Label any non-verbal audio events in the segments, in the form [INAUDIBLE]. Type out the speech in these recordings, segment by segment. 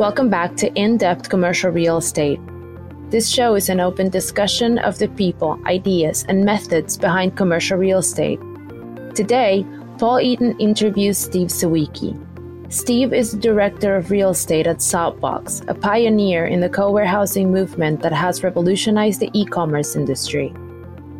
Welcome back to In Depth Commercial Real Estate. This show is an open discussion of the people, ideas, and methods behind commercial real estate. Today, Paul Eaton interviews Steve Sawicki. Steve is the director of real estate at Saltbox, a pioneer in the co warehousing movement that has revolutionized the e commerce industry.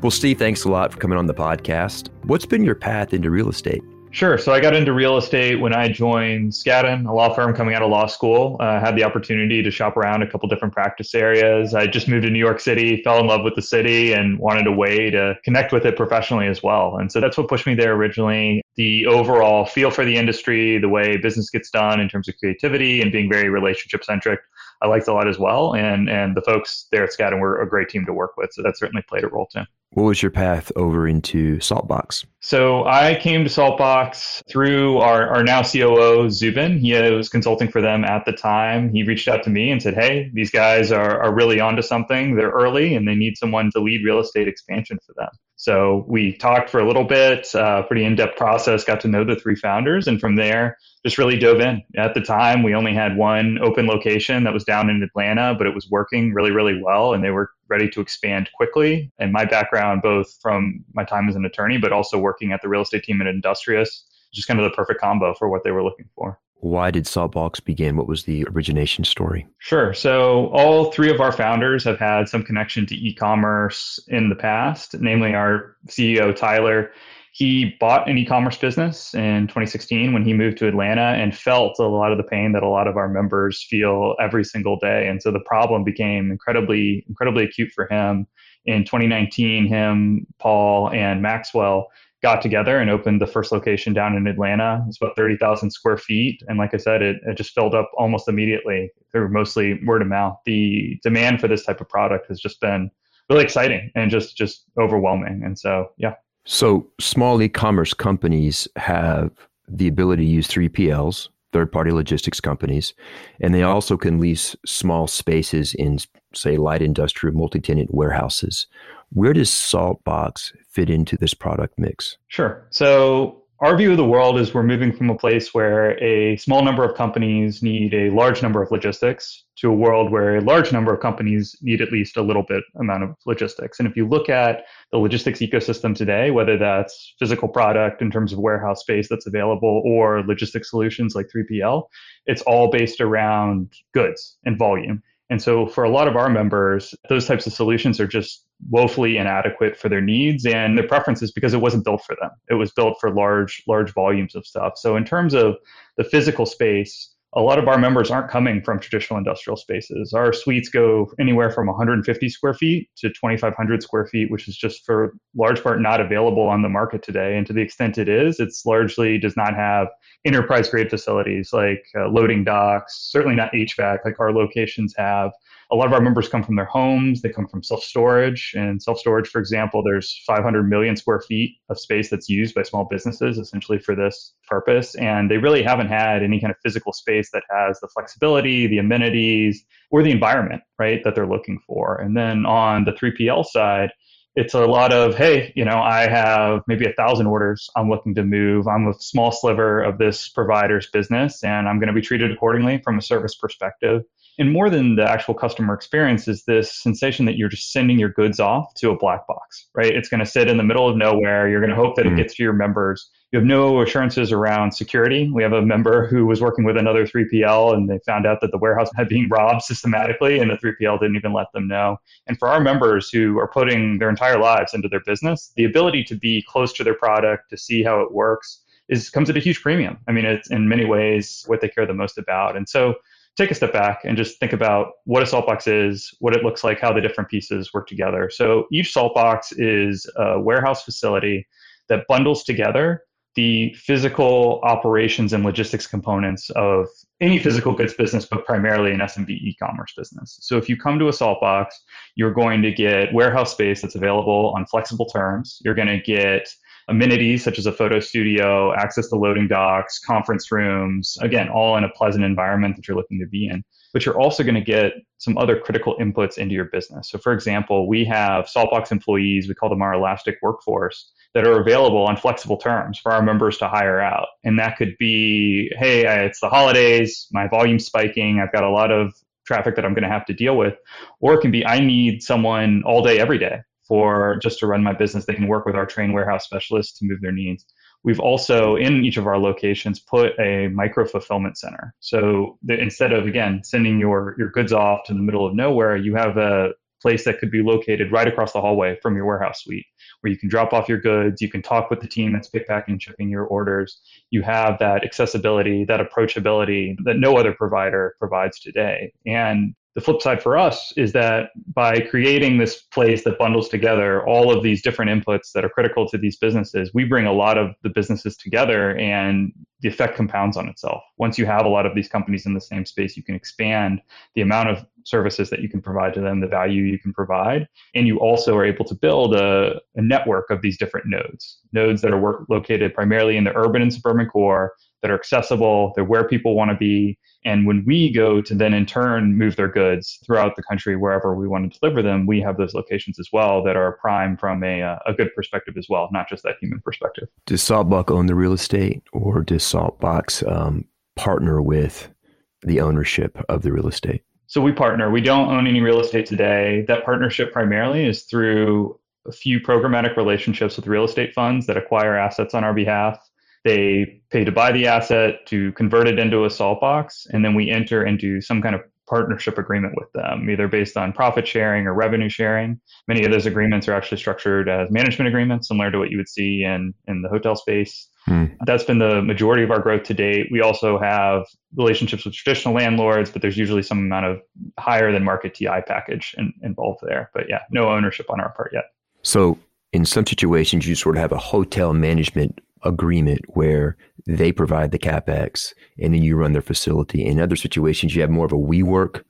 Well, Steve, thanks a lot for coming on the podcast. What's been your path into real estate? Sure. So I got into real estate when I joined Skadden, a law firm coming out of law school. I uh, had the opportunity to shop around a couple different practice areas. I just moved to New York City, fell in love with the city, and wanted a way to connect with it professionally as well. And so that's what pushed me there originally. The overall feel for the industry, the way business gets done in terms of creativity and being very relationship centric, I liked a lot as well. And and the folks there at Skadden were a great team to work with. So that certainly played a role too. What was your path over into Saltbox? So I came to Saltbox through our, our now COO, Zubin. He was consulting for them at the time. He reached out to me and said, Hey, these guys are, are really onto something. They're early and they need someone to lead real estate expansion for them. So we talked for a little bit, uh, pretty in depth process, got to know the three founders. And from there, just really dove in. At the time, we only had one open location that was down in Atlanta, but it was working really, really well, and they were ready to expand quickly. And my background, both from my time as an attorney, but also working at the real estate team at Industrious, just kind of the perfect combo for what they were looking for. Why did Saltbox begin? What was the origination story? Sure. So, all three of our founders have had some connection to e commerce in the past, namely our CEO, Tyler he bought an e-commerce business in 2016 when he moved to Atlanta and felt a lot of the pain that a lot of our members feel every single day. And so the problem became incredibly, incredibly acute for him. In 2019, him, Paul, and Maxwell got together and opened the first location down in Atlanta. It's about 30,000 square feet. And like I said, it, it just filled up almost immediately through mostly word of mouth. The demand for this type of product has just been really exciting and just just overwhelming. And so, yeah. So small e-commerce companies have the ability to use 3PLs, third-party logistics companies, and they also can lease small spaces in, say, light industrial multi-tenant warehouses. Where does Saltbox fit into this product mix? Sure. So our view of the world is we're moving from a place where a small number of companies need a large number of logistics to a world where a large number of companies need at least a little bit amount of logistics. And if you look at the logistics ecosystem today, whether that's physical product in terms of warehouse space that's available or logistics solutions like 3PL, it's all based around goods and volume. And so for a lot of our members, those types of solutions are just woefully inadequate for their needs and their preferences because it wasn't built for them. It was built for large, large volumes of stuff. So in terms of the physical space, a lot of our members aren't coming from traditional industrial spaces. Our suites go anywhere from 150 square feet to 2,500 square feet, which is just for large part not available on the market today. And to the extent it is, it's largely does not have enterprise grade facilities like uh, loading docks, certainly not HVAC like our locations have a lot of our members come from their homes they come from self-storage. And self-storage for example there's 500 million square feet of space that's used by small businesses essentially for this purpose. And they really haven't had any kind of physical space that has the flexibility the amenities or the environment right that they're looking for. And then on the 3pl side it's a lot of hey you know i have maybe a thousand orders. I'm looking to move. I'm a small sliver of this provider's business and i'm going to be treated accordingly from a service perspective and more than the actual customer experience is this sensation that you're just sending your goods off to a black box, right? It's going to sit in the middle of nowhere. You're going to hope that mm-hmm. it gets to your members. You have no assurances around security. We have a member who was working with another 3PL and they found out that the warehouse had been robbed systematically and the 3PL didn't even let them know. And for our members who are putting their entire lives into their business, the ability to be close to their product, to see how it works, is comes at a huge premium. I mean, it's in many ways what they care the most about. And so take a step back and just think about what a saltbox is, what it looks like, how the different pieces work together. So each saltbox is a warehouse facility that bundles together the physical operations and logistics components of any physical goods business, but primarily an SMB e-commerce business. So if you come to a saltbox, you're going to get warehouse space that's available on flexible terms. You're going to get amenities such as a photo studio, access to loading docks, conference rooms, again, all in a pleasant environment that you're looking to be in. But you're also going to get some other critical inputs into your business. So, for example, we have Saltbox employees, we call them our elastic workforce, that are available on flexible terms for our members to hire out. And that could be, hey, it's the holidays, my volume's spiking, I've got a lot of traffic that I'm going to have to deal with. Or it can be, I need someone all day, every day for just to run my business. They can work with our trained warehouse specialists to move their needs. We've also, in each of our locations, put a micro fulfillment center. So instead of, again, sending your, your goods off to the middle of nowhere, you have a place that could be located right across the hallway from your warehouse suite where you can drop off your goods, you can talk with the team that's pick, packing, and shipping your orders. You have that accessibility, that approachability that no other provider provides today. And the flip side for us is that by creating this place that bundles together all of these different inputs that are critical to these businesses, we bring a lot of the businesses together and the effect compounds on itself. Once you have a lot of these companies in the same space, you can expand the amount of services that you can provide to them, the value you can provide. And you also are able to build a, a network of these different nodes, nodes that are work, located primarily in the urban and suburban core that are accessible, they're where people want to be and when we go to then in turn move their goods throughout the country, wherever we want to deliver them, we have those locations as well that are prime from a, uh, a good perspective as well, not just that human perspective. Does Saltbox own the real estate or does Saltbox um, partner with the ownership of the real estate? So we partner. We don't own any real estate today. That partnership primarily is through a few programmatic relationships with real estate funds that acquire assets on our behalf they pay to buy the asset, to convert it into a Saltbox, and then we enter into some kind of partnership agreement with them, either based on profit sharing or revenue sharing. Many of those agreements are actually structured as management agreements, similar to what you would see in, in the hotel space. Hmm. That's been the majority of our growth to date. We also have relationships with traditional landlords, but there's usually some amount of higher than market TI package in, involved there. But yeah, no ownership on our part yet. So in some situations, you sort of have a hotel management agreement where they provide the capex and then you run their facility. In other situations, you have more of a WeWork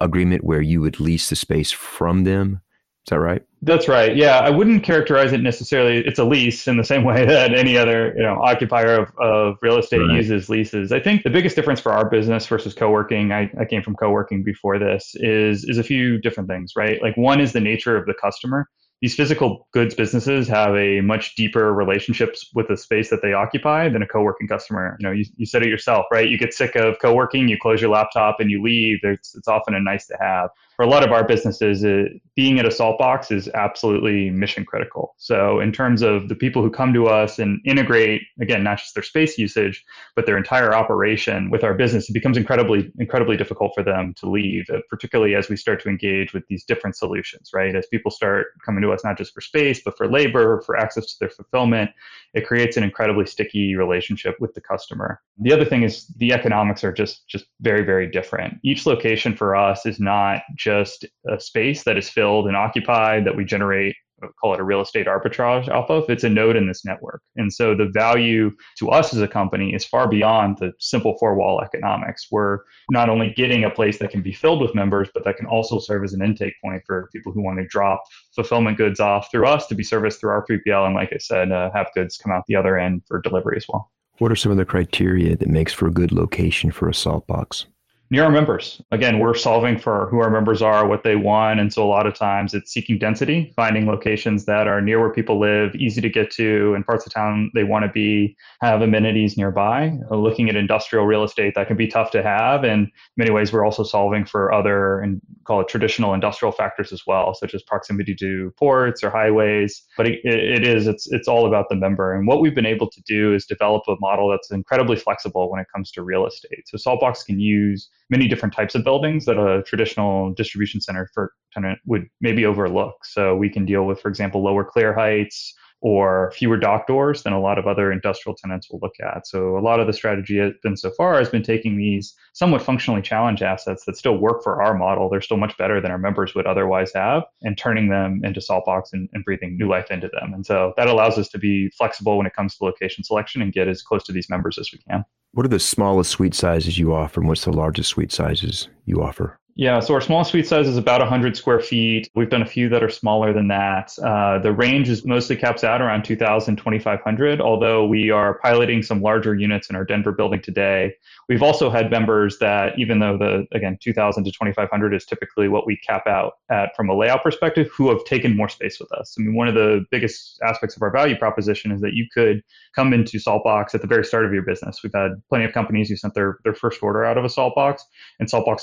agreement where you would lease the space from them. Is that right? That's right. Yeah, I wouldn't characterize it necessarily. It's a lease in the same [LAUGHS] way that any other you know occupier of, of real estate right. uses leases. I think the biggest difference for our business versus co-working, I, I came from co-working before this, is is a few different things. Right. Like one is the nature of the customer these physical goods businesses have a much deeper relationships with the space that they occupy than a co-working customer. You know, you, you said it yourself, right? You get sick of co-working, you close your laptop and you leave. It's, it's often a nice to have for a lot of our businesses, it, being at a Saltbox is absolutely mission critical. So, in terms of the people who come to us and integrate, again, not just their space usage, but their entire operation with our business, it becomes incredibly, incredibly difficult for them to leave, uh, particularly as we start to engage with these different solutions, right? As people start coming to us not just for space, but for labor, for access to their fulfillment, it creates an incredibly sticky relationship with the customer. The other thing is the economics are just just very, very different. Each location for us is not just a space that is filled and occupied that we generate call it a real estate arbitrage off of. It's a node in this network. And so the value to us as a company is far beyond the simple four wall economics. We're not only getting a place that can be filled with members but that can also serve as an intake point for people who want to drop fulfillment goods off through us to be serviced through our 3pl and like i said uh, have goods come out the other end for delivery as well. What are some of the criteria that makes for a good location for a Saltbox near our members. Again, we're solving for who our members are, what they want. And so a lot of times it's seeking density, finding locations that are near where people live, easy to get to, in parts of town they want to be, have amenities nearby. Uh, looking at industrial real estate, that can be tough to have. And many ways, we're also solving for other and call it traditional industrial factors as well, such as proximity to ports or highways. But it, it is, it's, it's all about the member. And what we've been able to do is develop a model that's incredibly flexible when it comes to real estate. So Saltbox can use many different types of buildings that a traditional distribution center for tenant would maybe overlook. So we can deal with, for example, lower clear heights or fewer dock doors than a lot of other industrial tenants will look at. So a lot of the strategy has been so far has been taking these somewhat functionally challenged assets that still work for our model. They're still much better than our members would otherwise have and turning them into saltbox and, and breathing new life into them. And so that allows us to be flexible when it comes to location selection and get as close to these members as we can. What are the smallest suite sizes you offer and what's the largest suite sizes you offer? Yeah, so our small suite size is about 100 square feet. We've done a few that are smaller than that. Uh, the range is mostly caps out around 2,000, 2,500, although we are piloting some larger units in our Denver building today. We've also had members that, even though the, again, 2,000 to 2,500 is typically what we cap out at from a layout perspective, who have taken more space with us. I mean, one of the biggest aspects of our value proposition is that you could come into Saltbox at the very start of your business. We've had plenty of companies who sent their, their first order out of a Saltbox, and Saltbox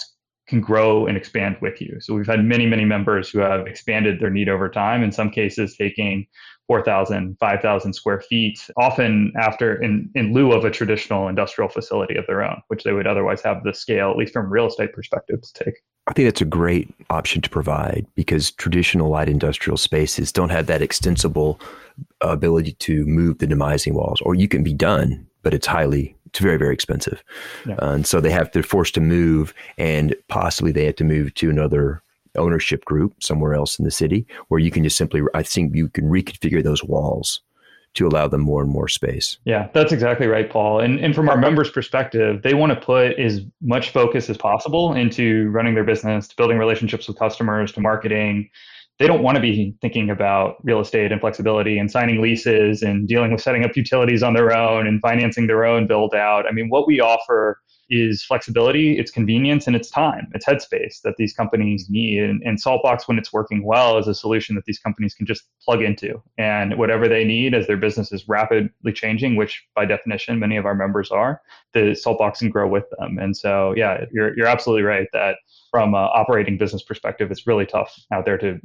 can grow and expand with you. So we've had many, many members who have expanded their need over time, in some cases taking 4,000, 5,000 square feet, often after in, in lieu of a traditional industrial facility of their own, which they would otherwise have the scale, at least from real estate perspective, to take. I think that's a great option to provide because traditional light industrial spaces don't have that extensible ability to move the demising walls, or you can be done, but it's highly it's very very expensive yeah. and so they have to forced to move and possibly they have to move to another ownership group somewhere else in the city where you can just simply i think you can reconfigure those walls to allow them more and more space. Yeah, that's exactly right, Paul. And and from our members' perspective, they want to put as much focus as possible into running their business, to building relationships with customers, to marketing, they don't want to be thinking about real estate and flexibility and signing leases and dealing with setting up utilities on their own and financing their own build out. I mean, what we offer is flexibility, it's convenience, and it's time, it's headspace that these companies need. And, and Saltbox, when it's working well, is a solution that these companies can just plug into. And whatever they need as their business is rapidly changing, which by definition many of our members are, the Saltbox can grow with them. And so, yeah, you're, you're absolutely right that from an operating business perspective, it's really tough out there to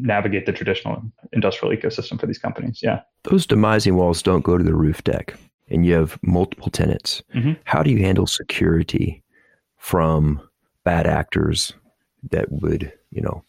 navigate the traditional industrial ecosystem for these companies. Yeah. Those demising walls don't go to the roof deck and you have multiple tenants. Mm-hmm. How do you handle security from bad actors that would, you know,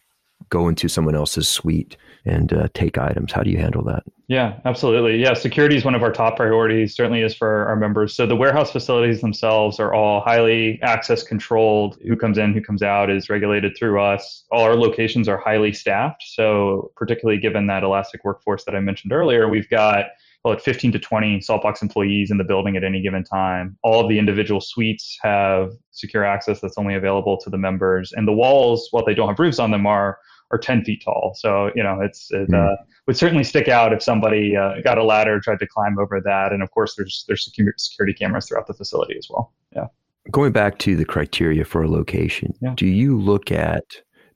go into someone else's suite and uh, take items. How do you handle that? Yeah, absolutely. Yeah, security is one of our top priorities, certainly is for our members. So the warehouse facilities themselves are all highly access controlled. Who comes in, who comes out is regulated through us. All our locations are highly staffed. So, particularly given that elastic workforce that I mentioned earlier, we've got well, at 15 to 20 Saltbox employees in the building at any given time. All of the individual suites have secure access that's only available to the members. And the walls, while they don't have roofs on them, are are 10 feet tall. So, you know, it's, it mm. uh, would certainly stick out if somebody uh, got a ladder, tried to climb over that. And of course, there's, there's security cameras throughout the facility as well. Yeah. Going back to the criteria for a location, yeah. do you look at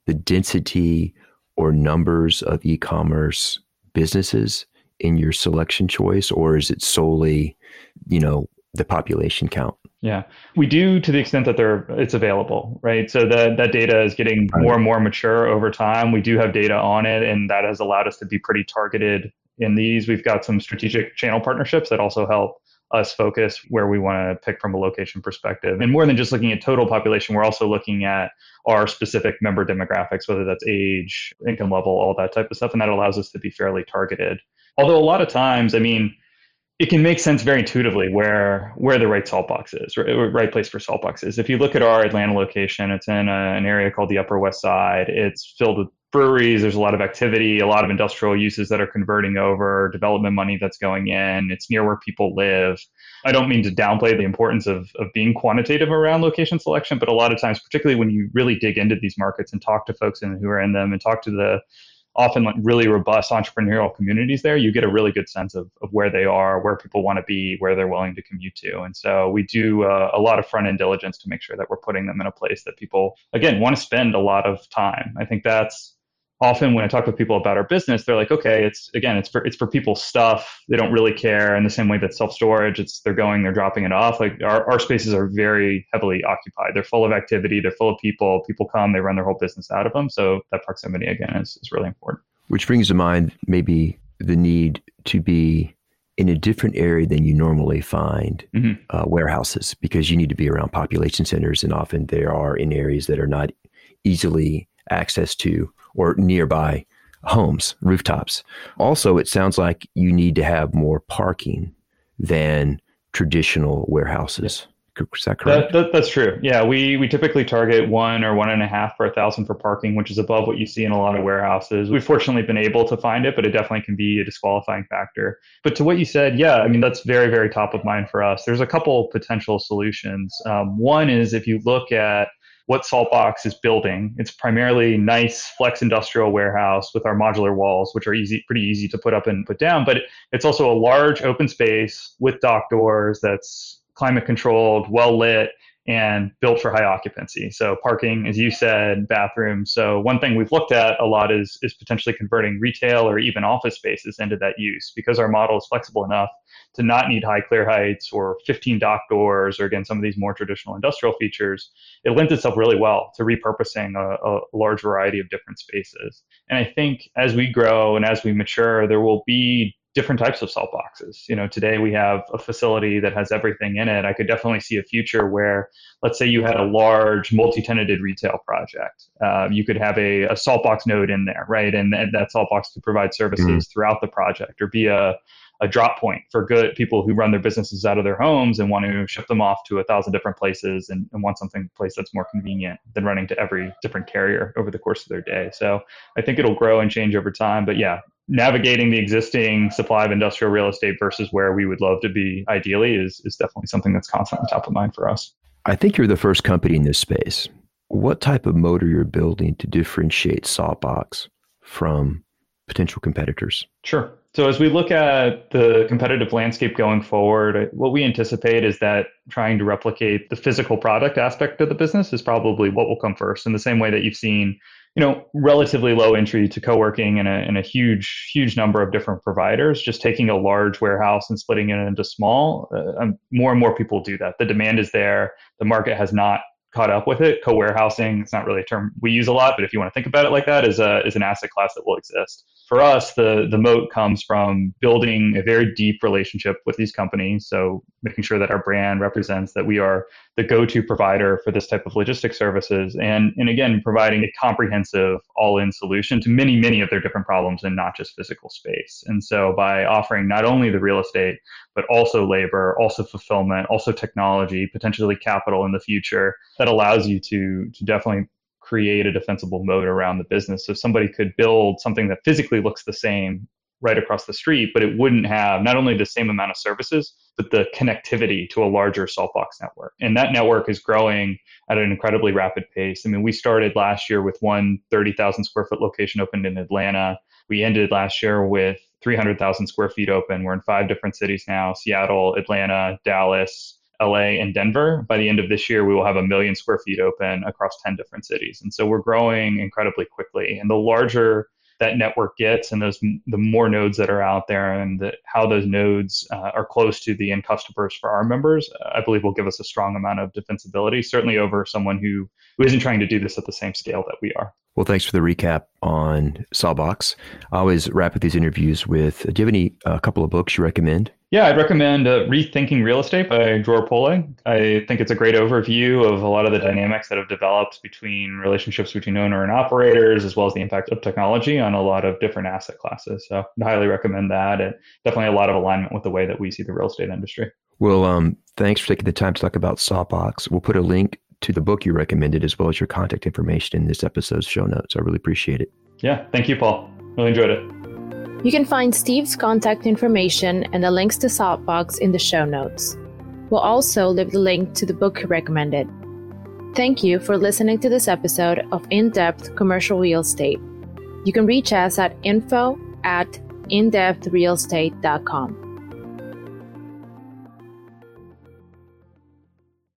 the density or numbers of e commerce businesses in your selection choice, or is it solely, you know, the population count? Yeah, we do to the extent that they're it's available, right? So that that data is getting more and more mature over time. We do have data on it, and that has allowed us to be pretty targeted in these. We've got some strategic channel partnerships that also help us focus where we want to pick from a location perspective. And more than just looking at total population, we're also looking at our specific member demographics, whether that's age, income level, all that type of stuff, and that allows us to be fairly targeted. Although a lot of times, I mean it can make sense very intuitively where where the right Saltbox is, right, right place for salt is. If you look at our Atlanta location, it's in a, an area called the Upper West Side. It's filled with breweries. There's a lot of activity, a lot of industrial uses that are converting over, development money that's going in. It's near where people live. I don't mean to downplay the importance of, of being quantitative around location selection, but a lot of times, particularly when you really dig into these markets and talk to folks in, who are in them and talk to the often like really robust entrepreneurial communities there, you get a really good sense of, of where they are, where people want to be, where they're willing to commute to. And so we do uh, a lot of front end diligence to make sure that we're putting them in a place that people, again, want to spend a lot of time. I think that's often when I talk with people about our business, they're like, okay, it's again, it's for it's for people's stuff. They don't really care in the same way that self storage. It's they're going, they're dropping it off. Like our, our spaces are very heavily occupied. They're full of activity. They're full of people. People come, they run their whole business out of them. So that proximity again is, is really important. Which brings to mind maybe the need to be in a different area than you normally find mm-hmm. uh, warehouses because you need to be around population centers, and often they are in areas that are not easily accessed to or nearby homes, rooftops. Also, it sounds like you need to have more parking than traditional warehouses. Is that correct? That, that, that's true. Yeah, we we typically target one or one and a half per thousand for parking, which is above what you see in a lot of warehouses. We've fortunately been able to find it, but it definitely can be a disqualifying factor. But to what you said, yeah, I mean that's very very top of mind for us. There's a couple potential solutions. Um, one is if you look at what Saltbox is building. It's primarily nice flex industrial warehouse with our modular walls, which are easy, pretty easy to put up and put down. But it's also a large open space with dock doors that's climate controlled, well lit, and built for high occupancy. So parking, as you said, bathrooms. So one thing we've looked at a lot is is potentially converting retail or even office spaces into that use because our model is flexible enough to not need high clear heights or 15 dock doors or again some of these more traditional industrial features. It lends itself really well to repurposing a, a large variety of different spaces. And I think as we grow and as we mature, there will be different types of Saltboxes. You know, today we have a facility that has everything in it. I could definitely see a future where, let's say, you had a large multi-tenanted retail project. Uh, you could have a, a Saltbox node in there, right? And, and that Saltbox could provide services mm-hmm. throughout the project or be a a drop point for good people who run their businesses out of their homes and want to ship them off to a thousand different places and, and want something place that's more convenient than running to every different carrier over the course of their day. So I think it'll grow and change over time. But yeah, navigating the existing supply of industrial real estate versus where we would love to be ideally is is definitely something that's constantly top of mind for us. I think you're the first company in this space. What type of motor you're building to differentiate Saltbox from potential competitors? Sure. So as we look at the competitive landscape going forward, what we anticipate is that trying to replicate the physical product aspect of the business is probably what will come first. In the same way that you've seen, you know, relatively low entry to co-working and a, and a huge, huge number of different providers, just taking a large warehouse and splitting it into small. Uh, um, more and more people do that. The demand is there. The market has not caught up with it. Co-warehousing, it's not really a term we use a lot, but if you want to think about it like that, is a is an asset class that will exist for us, the the moat comes from building a very deep relationship with these companies. So making sure that our brand represents that we are the go-to provider for this type of logistics services, and and again providing a comprehensive all-in solution to many many of their different problems and not just physical space. And so by offering not only the real estate but also labor, also fulfillment, also technology, potentially capital in the future, that allows you to to definitely create a defensible moat around the business. So somebody could build something that physically looks the same right across the street, but it wouldn't have not only the same amount of services, but the connectivity to a larger Saltbox network. And that network is growing at an incredibly rapid pace. I mean, we started last year with one 30,000 square foot location opened in Atlanta. We ended last year with 300,000 square feet open. We're in five different cities now Seattle, Atlanta, Dallas, LA and Denver. By the end of this year, we will have a million square feet open across 10 different cities. And so we're growing incredibly quickly. And the larger that network gets and those the more nodes that are out there and the, how those nodes uh, are close to the end customers for our members, uh, I believe will give us a strong amount of defensibility, certainly over someone who, who isn't trying to do this at the same scale that we are. Well, thanks for the recap on Saltbox I always wrap up these interviews with do you have any a uh, couple of books you recommend? Yeah, I'd recommend uh, Rethinking Real Estate by Dror Poleg. I think it's a great overview of a lot of the dynamics that have developed between relationships between owner and operators, as well as the impact of technology on a lot of different asset classes. So I'd highly recommend that. And definitely a lot of alignment with the way that we see the real estate industry. Well, um, thanks for taking the time to talk about Saltbox. We'll put a link to the book you recommended as well as your contact information in this episode's show notes. I really appreciate it. Yeah, thank you, Paul. Really enjoyed it. You can find Steve's contact information and the links to Saltbox in the show notes. We'll also leave the link to the book he recommended. Thank you for listening to this episode of In Depth Commercial Real Estate. You can reach us at info at indepthrealestate.com.